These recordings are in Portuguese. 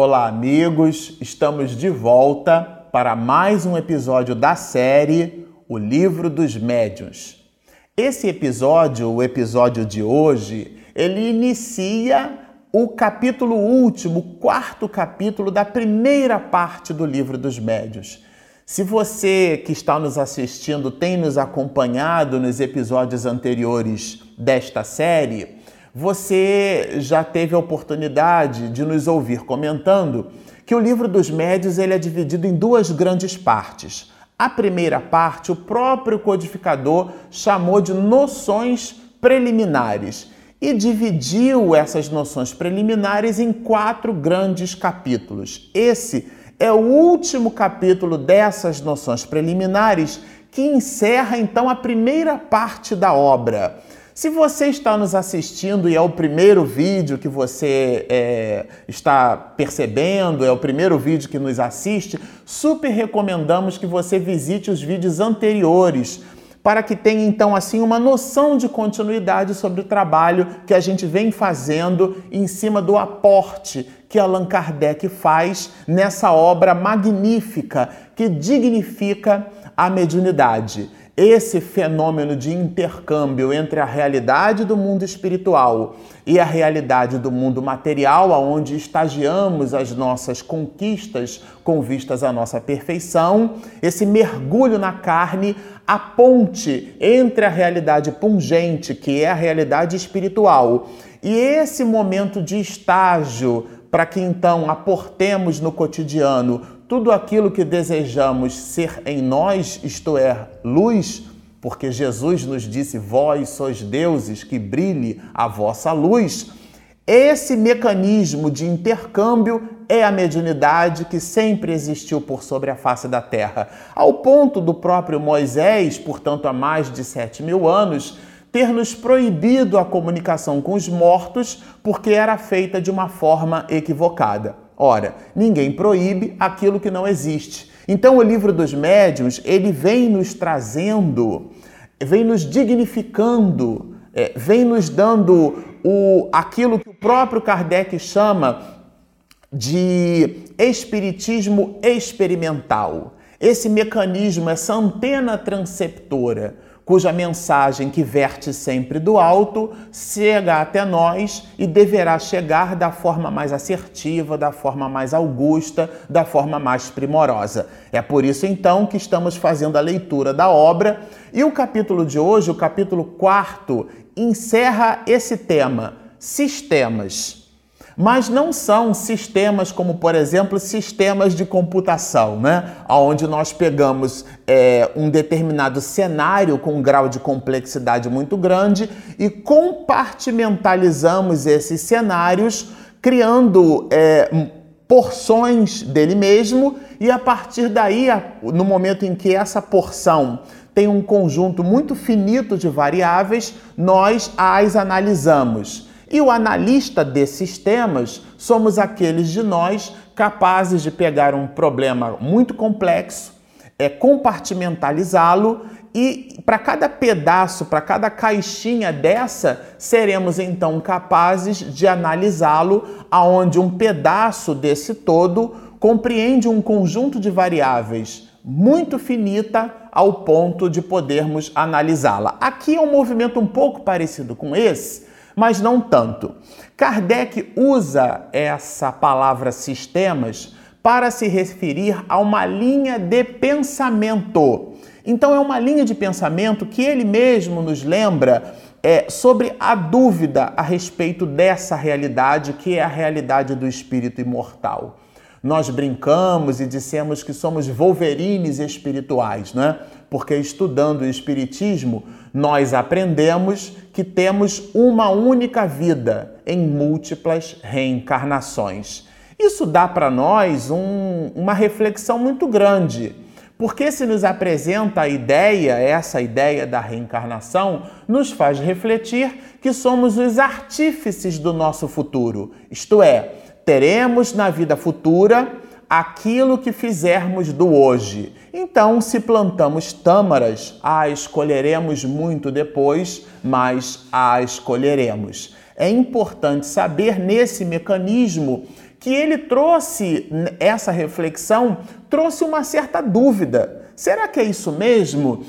Olá, amigos! Estamos de volta para mais um episódio da série O Livro dos Médiuns. Esse episódio, o episódio de hoje, ele inicia o capítulo último, o quarto capítulo da primeira parte do Livro dos Médiuns. Se você que está nos assistindo tem nos acompanhado nos episódios anteriores desta série, você já teve a oportunidade de nos ouvir comentando que o livro dos médios ele é dividido em duas grandes partes. A primeira parte, o próprio codificador chamou de noções preliminares e dividiu essas noções preliminares em quatro grandes capítulos. Esse é o último capítulo dessas noções preliminares que encerra então a primeira parte da obra. Se você está nos assistindo e é o primeiro vídeo que você é, está percebendo, é o primeiro vídeo que nos assiste, super recomendamos que você visite os vídeos anteriores para que tenha então assim uma noção de continuidade sobre o trabalho que a gente vem fazendo em cima do aporte que Allan Kardec faz nessa obra magnífica que dignifica a mediunidade esse fenômeno de intercâmbio entre a realidade do mundo espiritual e a realidade do mundo material, aonde estagiamos as nossas conquistas com vistas à nossa perfeição, esse mergulho na carne, a ponte entre a realidade pungente, que é a realidade espiritual, e esse momento de estágio para que então aportemos no cotidiano tudo aquilo que desejamos ser em nós, isto é, luz, porque Jesus nos disse: Vós sois deuses, que brilhe a vossa luz. Esse mecanismo de intercâmbio é a mediunidade que sempre existiu por sobre a face da terra, ao ponto do próprio Moisés, portanto há mais de sete mil anos, ter nos proibido a comunicação com os mortos porque era feita de uma forma equivocada. Ora, ninguém proíbe aquilo que não existe. Então o livro dos médiuns, ele vem nos trazendo, vem nos dignificando, é, vem nos dando o, aquilo que o próprio Kardec chama de espiritismo experimental. Esse mecanismo, essa antena transceptora cuja mensagem que verte sempre do alto chega até nós e deverá chegar da forma mais assertiva, da forma mais augusta, da forma mais primorosa. É por isso então que estamos fazendo a leitura da obra e o capítulo de hoje, o capítulo 4, encerra esse tema: sistemas mas não são sistemas como, por exemplo, sistemas de computação, né? onde nós pegamos é, um determinado cenário com um grau de complexidade muito grande e compartimentalizamos esses cenários, criando é, porções dele mesmo, e a partir daí, no momento em que essa porção tem um conjunto muito finito de variáveis, nós as analisamos e o analista desses temas somos aqueles de nós capazes de pegar um problema muito complexo, é, compartimentalizá-lo e para cada pedaço, para cada caixinha dessa, seremos então capazes de analisá-lo, aonde um pedaço desse todo compreende um conjunto de variáveis muito finita ao ponto de podermos analisá-la. Aqui é um movimento um pouco parecido com esse, mas não tanto. Kardec usa essa palavra sistemas para se referir a uma linha de pensamento. Então, é uma linha de pensamento que ele mesmo nos lembra é, sobre a dúvida a respeito dessa realidade, que é a realidade do espírito imortal. Nós brincamos e dissemos que somos wolverines espirituais, né? Porque estudando o espiritismo, nós aprendemos que temos uma única vida em múltiplas reencarnações. Isso dá para nós um, uma reflexão muito grande, porque se nos apresenta a ideia, essa ideia da reencarnação, nos faz refletir que somos os artífices do nosso futuro, isto é, teremos na vida futura aquilo que fizermos do hoje. Então, se plantamos tâmaras, a escolheremos muito depois, mas a escolheremos. É importante saber nesse mecanismo que ele trouxe essa reflexão, trouxe uma certa dúvida. Será que é isso mesmo?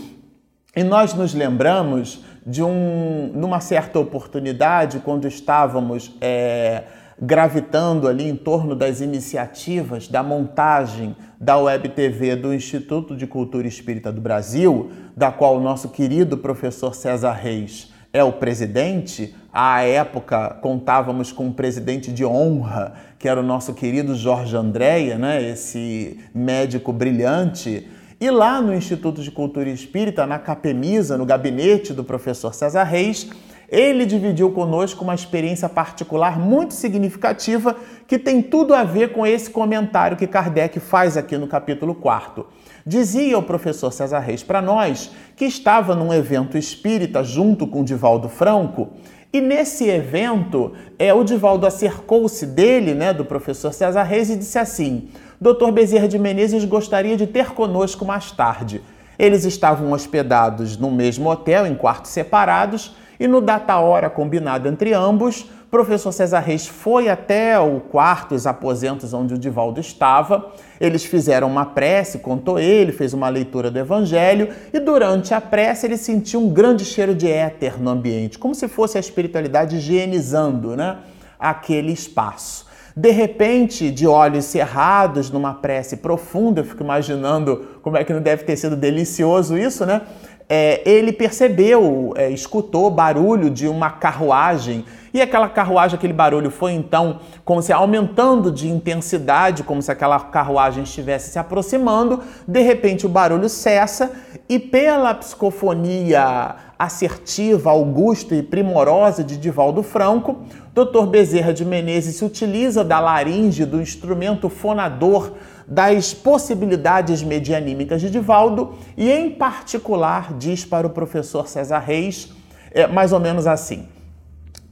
E nós nos lembramos de um, numa certa oportunidade, quando estávamos é, gravitando ali em torno das iniciativas da montagem da Web TV do Instituto de Cultura Espírita do Brasil, da qual o nosso querido professor César Reis é o presidente. À época, contávamos com um presidente de honra, que era o nosso querido Jorge Andréia, né? esse médico brilhante. E lá no Instituto de Cultura Espírita, na Capemisa, no gabinete do professor César Reis, ele dividiu conosco uma experiência particular muito significativa que tem tudo a ver com esse comentário que Kardec faz aqui no capítulo 4. Dizia o professor César Reis para nós que estava num evento espírita junto com Divaldo Franco e nesse evento, é, o Divaldo acercou-se dele, né, do professor César Reis, e disse assim: Dr. Bezerra de Menezes gostaria de ter conosco mais tarde. Eles estavam hospedados no mesmo hotel, em quartos separados, e no data-hora combinado entre ambos, professor César Reis foi até o quarto, os aposentos onde o Divaldo estava. Eles fizeram uma prece, contou ele, fez uma leitura do Evangelho e durante a prece ele sentiu um grande cheiro de éter no ambiente, como se fosse a espiritualidade higienizando né, aquele espaço. De repente, de olhos cerrados, numa prece profunda, eu fico imaginando como é que não deve ter sido delicioso isso, né? É, ele percebeu, é, escutou barulho de uma carruagem e aquela carruagem, aquele barulho foi então como se aumentando de intensidade, como se aquela carruagem estivesse se aproximando. De repente o barulho cessa e pela psicofonia assertiva, augusta e primorosa de Divaldo Franco, Dr. Bezerra de Menezes se utiliza da laringe, do instrumento fonador das possibilidades medianímicas de Divaldo e, em particular, diz para o professor César Reis, é, mais ou menos assim,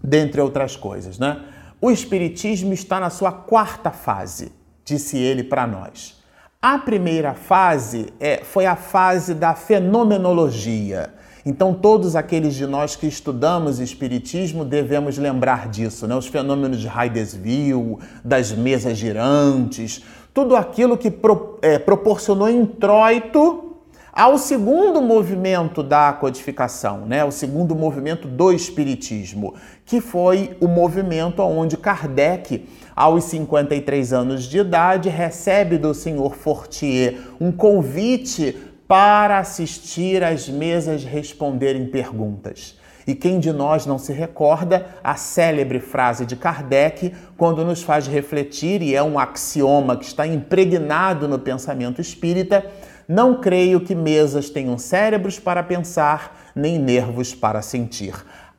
dentre outras coisas, né? O Espiritismo está na sua quarta fase, disse ele para nós. A primeira fase é, foi a fase da fenomenologia. Então, todos aqueles de nós que estudamos Espiritismo devemos lembrar disso, né? Os fenômenos de Heidesville, das mesas girantes, tudo aquilo que pro, é, proporcionou introito ao segundo movimento da codificação, né? o segundo movimento do Espiritismo, que foi o movimento onde Kardec, aos 53 anos de idade, recebe do senhor Fortier um convite para assistir às mesas responderem perguntas. E quem de nós não se recorda a célebre frase de Kardec quando nos faz refletir, e é um axioma que está impregnado no pensamento espírita: não creio que mesas tenham cérebros para pensar, nem nervos para sentir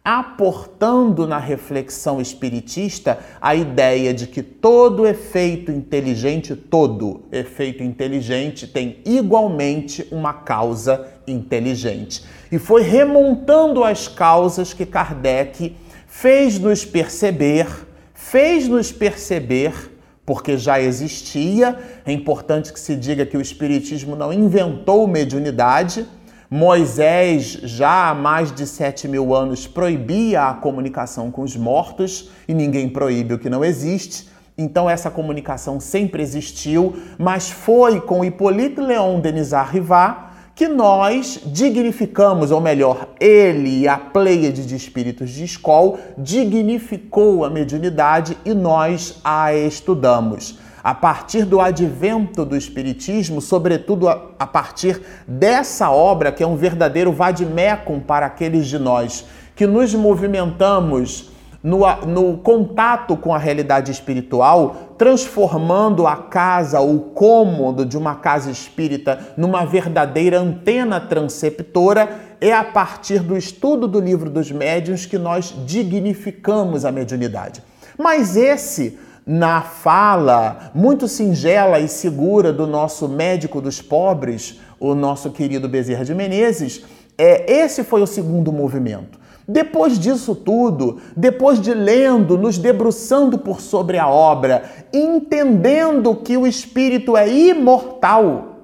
aportando na reflexão espiritista a ideia de que todo efeito inteligente, todo efeito inteligente tem igualmente uma causa inteligente. E foi remontando as causas que Kardec fez-nos perceber, fez-nos perceber, porque já existia, é importante que se diga que o Espiritismo não inventou mediunidade, Moisés, já há mais de sete mil anos, proibia a comunicação com os mortos e ninguém proíbe o que não existe. Então, essa comunicação sempre existiu, mas foi com Hippolyte Leon Denisard Rivard que nós dignificamos, ou melhor, ele e a pleiade de espíritos de escola dignificou a mediunidade e nós a estudamos a partir do advento do Espiritismo, sobretudo a, a partir dessa obra que é um verdadeiro vademecum para aqueles de nós que nos movimentamos no, no, contato com a realidade espiritual, transformando a casa, o cômodo de uma casa espírita, numa verdadeira antena transceptora, é a partir do estudo do livro dos médiuns que nós dignificamos a mediunidade. Mas esse na fala muito singela e segura do nosso médico dos pobres, o nosso querido Bezerra de Menezes, é, esse foi o segundo movimento. Depois disso tudo, depois de lendo, nos debruçando por sobre a obra, entendendo que o espírito é imortal,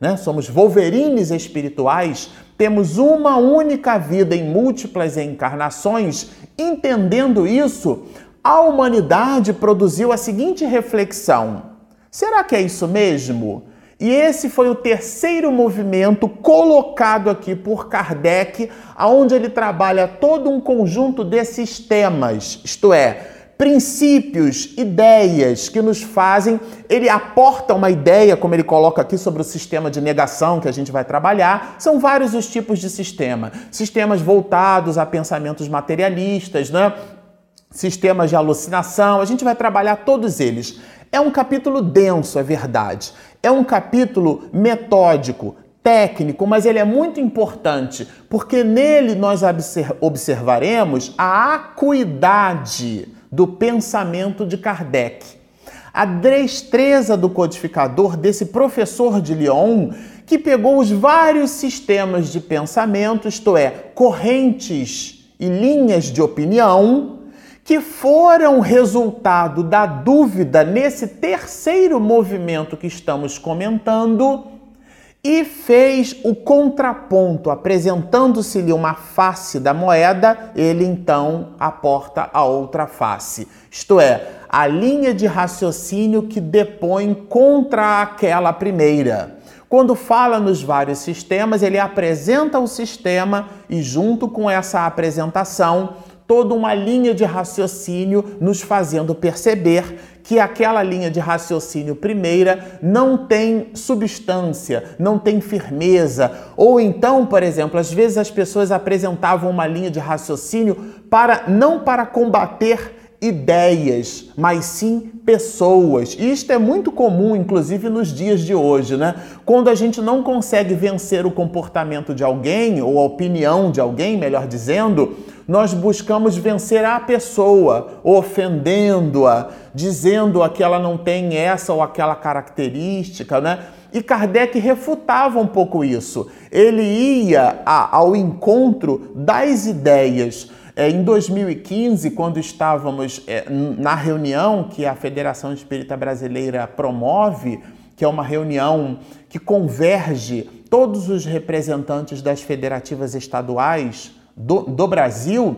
né? somos wolverines espirituais, temos uma única vida em múltiplas encarnações, entendendo isso, a humanidade produziu a seguinte reflexão: será que é isso mesmo? E esse foi o terceiro movimento colocado aqui por Kardec, aonde ele trabalha todo um conjunto de sistemas, isto é, princípios, ideias que nos fazem. Ele aporta uma ideia, como ele coloca aqui sobre o sistema de negação que a gente vai trabalhar. São vários os tipos de sistema. Sistemas voltados a pensamentos materialistas, né? Sistemas de alucinação. A gente vai trabalhar todos eles. É um capítulo denso, é verdade. É um capítulo metódico, técnico, mas ele é muito importante, porque nele nós observaremos a acuidade do pensamento de Kardec. A destreza do codificador desse professor de Lyon, que pegou os vários sistemas de pensamento, isto é, correntes e linhas de opinião, que foram resultado da dúvida nesse terceiro movimento que estamos comentando e fez o contraponto, apresentando-se-lhe uma face da moeda, ele então aporta a outra face. Isto é, a linha de raciocínio que depõe contra aquela primeira. Quando fala nos vários sistemas, ele apresenta o sistema e, junto com essa apresentação, toda uma linha de raciocínio nos fazendo perceber que aquela linha de raciocínio primeira não tem substância, não tem firmeza. Ou então, por exemplo, às vezes as pessoas apresentavam uma linha de raciocínio para não para combater ideias, mas sim pessoas. E isto é muito comum, inclusive nos dias de hoje, né? Quando a gente não consegue vencer o comportamento de alguém ou a opinião de alguém, melhor dizendo, nós buscamos vencer a pessoa, ofendendo-a, dizendo-a que ela não tem essa ou aquela característica, né? E Kardec refutava um pouco isso. Ele ia ao encontro das ideias é, em 2015, quando estávamos é, na reunião que a Federação Espírita Brasileira promove, que é uma reunião que converge todos os representantes das federativas estaduais do, do Brasil,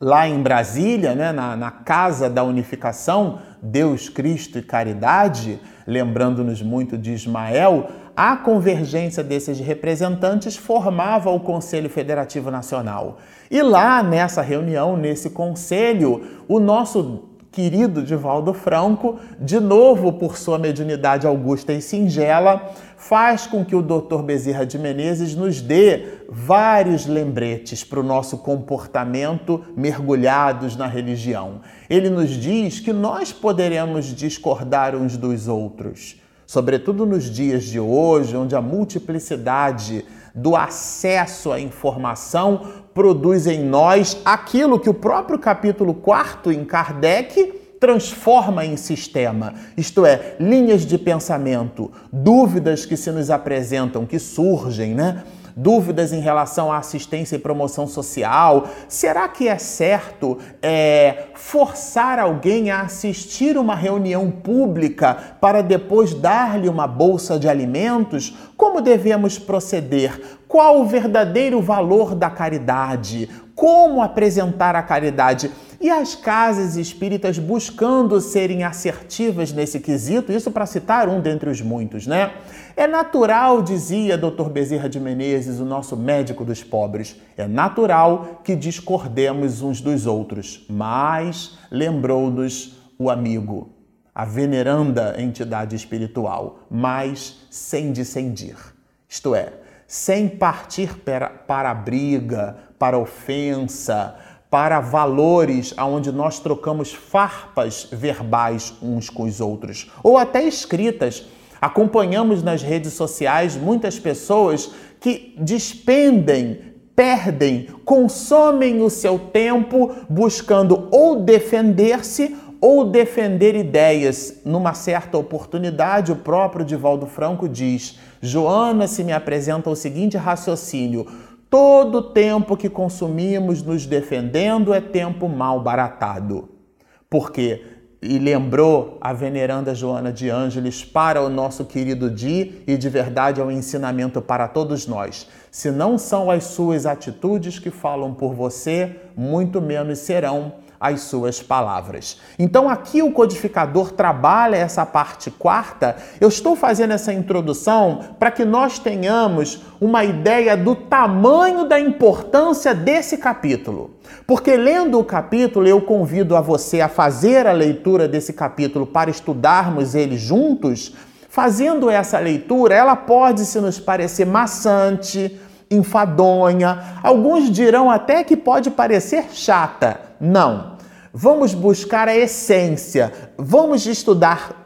lá em Brasília, né, na, na Casa da Unificação, Deus, Cristo e Caridade, lembrando-nos muito de Ismael, a convergência desses representantes formava o Conselho Federativo Nacional. E lá nessa reunião, nesse conselho, o nosso querido Divaldo Franco, de novo por sua mediunidade augusta e singela, faz com que o Dr. Bezerra de Menezes nos dê vários lembretes para o nosso comportamento mergulhados na religião. Ele nos diz que nós poderemos discordar uns dos outros, sobretudo nos dias de hoje, onde a multiplicidade do acesso à informação produz em nós aquilo que o próprio capítulo 4 em Kardec transforma em sistema, isto é, linhas de pensamento, dúvidas que se nos apresentam, que surgem, né? dúvidas em relação à assistência e promoção social? Será que é certo é, forçar alguém a assistir uma reunião pública para depois dar-lhe uma bolsa de alimentos? Como devemos proceder? Qual o verdadeiro valor da caridade? Como apresentar a caridade? E as casas espíritas buscando serem assertivas nesse quesito, isso para citar um dentre os muitos, né? É natural, dizia Dr. Bezerra de Menezes, o nosso médico dos pobres, é natural que discordemos uns dos outros, mas lembrou-nos o amigo, a veneranda entidade espiritual, mas sem dissendir. Isto é, sem partir para, para a briga, para a ofensa, para valores aonde nós trocamos farpas verbais uns com os outros, ou até escritas. Acompanhamos nas redes sociais muitas pessoas que despendem, perdem, consomem o seu tempo buscando ou defender-se ou defender ideias. Numa certa oportunidade, o próprio Divaldo Franco diz: Joana se me apresenta o seguinte raciocínio: Todo tempo que consumimos nos defendendo é tempo mal baratado. Porque, e lembrou a veneranda Joana de Ângeles para o nosso querido Di, e de verdade é um ensinamento para todos nós. Se não são as suas atitudes que falam por você, muito menos serão as suas palavras. Então aqui o codificador trabalha essa parte quarta. Eu estou fazendo essa introdução para que nós tenhamos uma ideia do tamanho da importância desse capítulo. Porque lendo o capítulo, eu convido a você a fazer a leitura desse capítulo para estudarmos ele juntos. Fazendo essa leitura, ela pode se nos parecer maçante, enfadonha. Alguns dirão até que pode parecer chata. Não. Vamos buscar a essência. Vamos estudar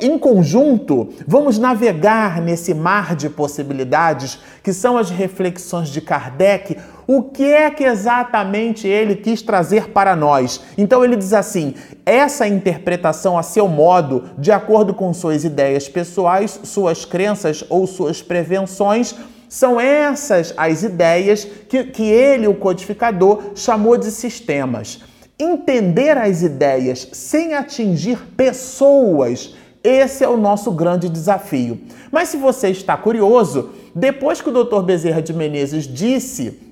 em conjunto, vamos navegar nesse mar de possibilidades que são as reflexões de Kardec. O que é que exatamente ele quis trazer para nós? Então ele diz assim: essa interpretação a seu modo, de acordo com suas ideias pessoais, suas crenças ou suas prevenções, são essas as ideias que, que ele, o codificador, chamou de sistemas. Entender as ideias sem atingir pessoas, esse é o nosso grande desafio. Mas se você está curioso, depois que o Dr. Bezerra de Menezes disse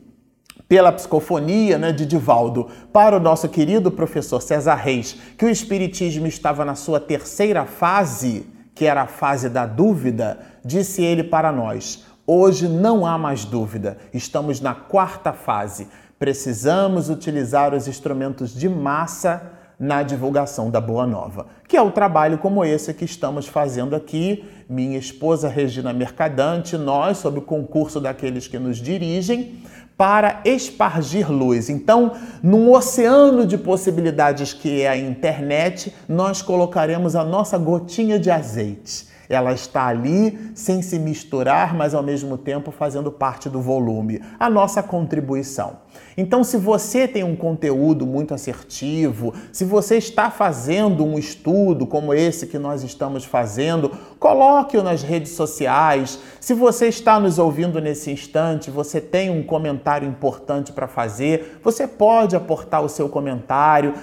pela psicofonia né, de Divaldo para o nosso querido professor César Reis que o Espiritismo estava na sua terceira fase, que era a fase da dúvida, disse ele para nós: Hoje não há mais dúvida, estamos na quarta fase. Precisamos utilizar os instrumentos de massa na divulgação da Boa Nova, que é o trabalho como esse que estamos fazendo aqui, minha esposa Regina Mercadante, nós, sob o concurso daqueles que nos dirigem, para espargir luz. Então, num oceano de possibilidades que é a internet, nós colocaremos a nossa gotinha de azeite ela está ali sem se misturar, mas ao mesmo tempo fazendo parte do volume, a nossa contribuição. Então, se você tem um conteúdo muito assertivo, se você está fazendo um estudo como esse que nós estamos fazendo, coloque-o nas redes sociais. Se você está nos ouvindo nesse instante, você tem um comentário importante para fazer, você pode aportar o seu comentário.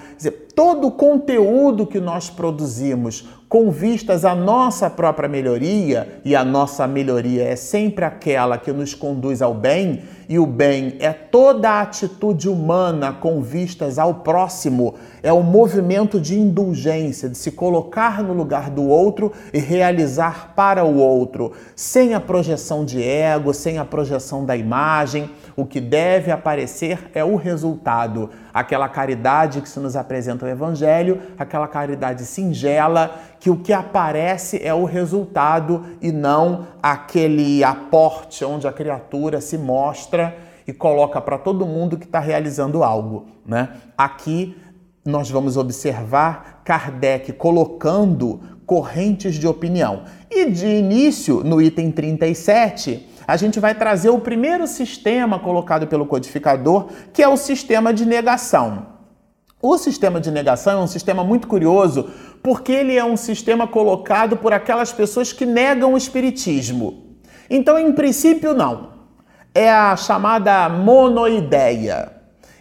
Todo o conteúdo que nós produzimos com vistas à nossa própria melhoria, e a nossa melhoria é sempre aquela que nos conduz ao bem, e o bem é toda a atitude humana com vistas ao próximo, é o movimento de indulgência, de se colocar no lugar do outro e realizar para o outro, sem a projeção de ego, sem a projeção da imagem. O que deve aparecer é o resultado, aquela caridade que se nos apresenta o Evangelho, aquela caridade singela, que o que aparece é o resultado e não aquele aporte onde a criatura se mostra e coloca para todo mundo que está realizando algo. Né? Aqui nós vamos observar Kardec colocando correntes de opinião. E de início, no item 37, a gente vai trazer o primeiro sistema colocado pelo codificador, que é o sistema de negação. O sistema de negação é um sistema muito curioso, porque ele é um sistema colocado por aquelas pessoas que negam o espiritismo. Então, em princípio, não. É a chamada monoideia.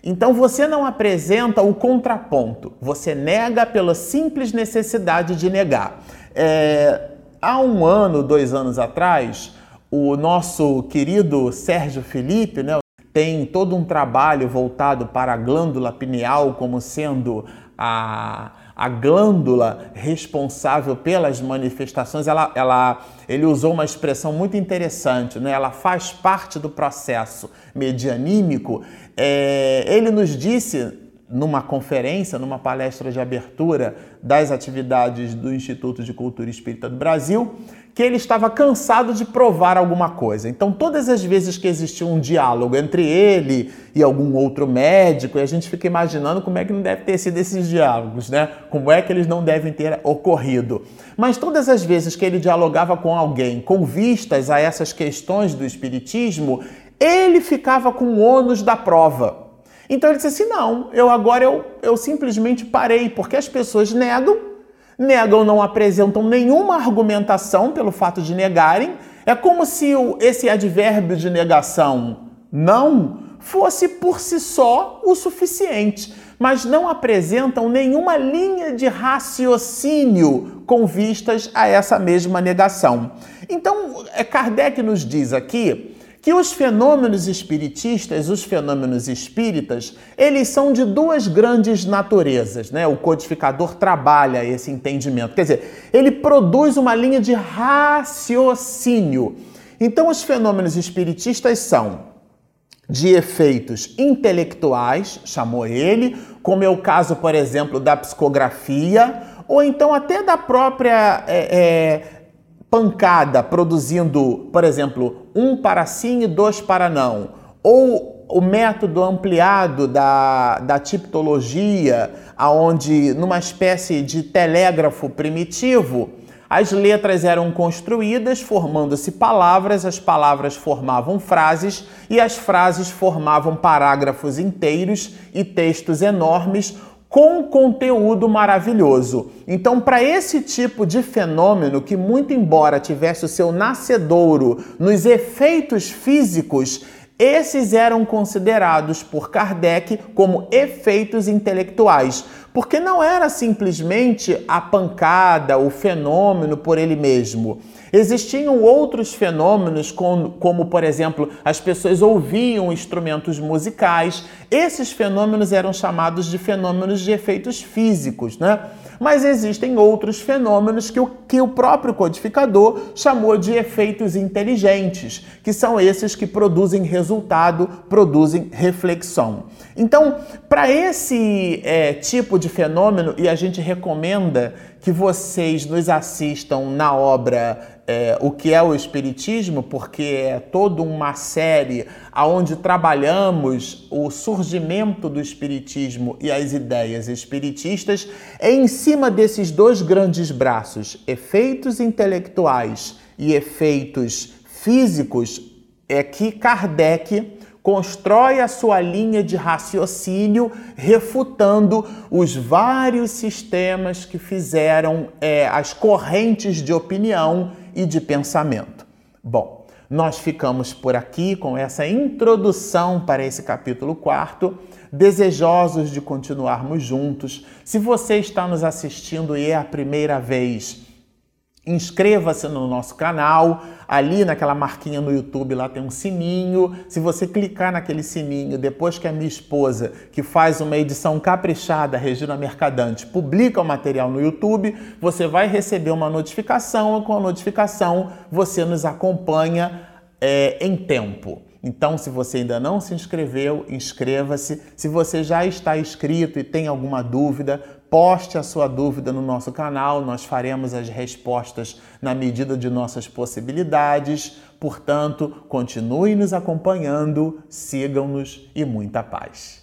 Então você não apresenta o contraponto, você nega pela simples necessidade de negar. É, há um ano, dois anos atrás, o nosso querido Sérgio Felipe, né, tem todo um trabalho voltado para a glândula pineal como sendo a, a glândula responsável pelas manifestações. Ela, ela, ele usou uma expressão muito interessante, né? ela faz parte do processo medianímico. É, ele nos disse numa conferência, numa palestra de abertura das atividades do Instituto de Cultura Espírita do Brasil, que ele estava cansado de provar alguma coisa. Então, todas as vezes que existia um diálogo entre ele e algum outro médico, e a gente fica imaginando como é que não deve ter sido esses diálogos, né? Como é que eles não devem ter ocorrido. Mas todas as vezes que ele dialogava com alguém com vistas a essas questões do espiritismo, ele ficava com o ônus da prova. Então ele disse assim: não, eu agora eu, eu simplesmente parei, porque as pessoas negam negam, não apresentam nenhuma argumentação pelo fato de negarem. É como se esse advérbio de negação não fosse por si só o suficiente, mas não apresentam nenhuma linha de raciocínio com vistas a essa mesma negação. Então, é, Kardec nos diz aqui que os fenômenos espiritistas, os fenômenos espíritas, eles são de duas grandes naturezas, né? O codificador trabalha esse entendimento. Quer dizer, ele produz uma linha de raciocínio. Então, os fenômenos espiritistas são de efeitos intelectuais, chamou ele, como é o caso, por exemplo, da psicografia, ou então até da própria é, é, pancada, produzindo, por exemplo, um para sim e dois para não, ou o método ampliado da, da tipologia, aonde numa espécie de telégrafo primitivo, as letras eram construídas formando-se palavras, as palavras formavam frases e as frases formavam parágrafos inteiros e textos enormes com conteúdo maravilhoso. Então, para esse tipo de fenômeno, que muito embora tivesse o seu nascedouro nos efeitos físicos, esses eram considerados por Kardec como efeitos intelectuais, porque não era simplesmente a pancada, o fenômeno por ele mesmo. Existiam outros fenômenos, como, como, por exemplo, as pessoas ouviam instrumentos musicais. Esses fenômenos eram chamados de fenômenos de efeitos físicos, né? Mas existem outros fenômenos que o, que o próprio codificador chamou de efeitos inteligentes, que são esses que produzem resultado, produzem reflexão. Então, para esse é, tipo de fenômeno, e a gente recomenda que vocês nos assistam na obra é, O que é o Espiritismo, porque é toda uma série onde trabalhamos o surgimento do Espiritismo e as ideias espiritistas, é em cima desses dois grandes braços, efeitos intelectuais e efeitos físicos, é que Kardec constrói a sua linha de raciocínio refutando os vários sistemas que fizeram é, as correntes de opinião e de pensamento. Bom, nós ficamos por aqui com essa introdução para esse capítulo 4, desejosos de continuarmos juntos. Se você está nos assistindo e é a primeira vez, Inscreva-se no nosso canal, ali naquela marquinha no YouTube, lá tem um sininho. Se você clicar naquele sininho, depois que a minha esposa, que faz uma edição caprichada, Regina Mercadante, publica o material no YouTube, você vai receber uma notificação e com a notificação você nos acompanha é, em tempo. Então, se você ainda não se inscreveu, inscreva-se. Se você já está inscrito e tem alguma dúvida, Poste a sua dúvida no nosso canal, nós faremos as respostas na medida de nossas possibilidades. Portanto, continue nos acompanhando, sigam-nos e muita paz.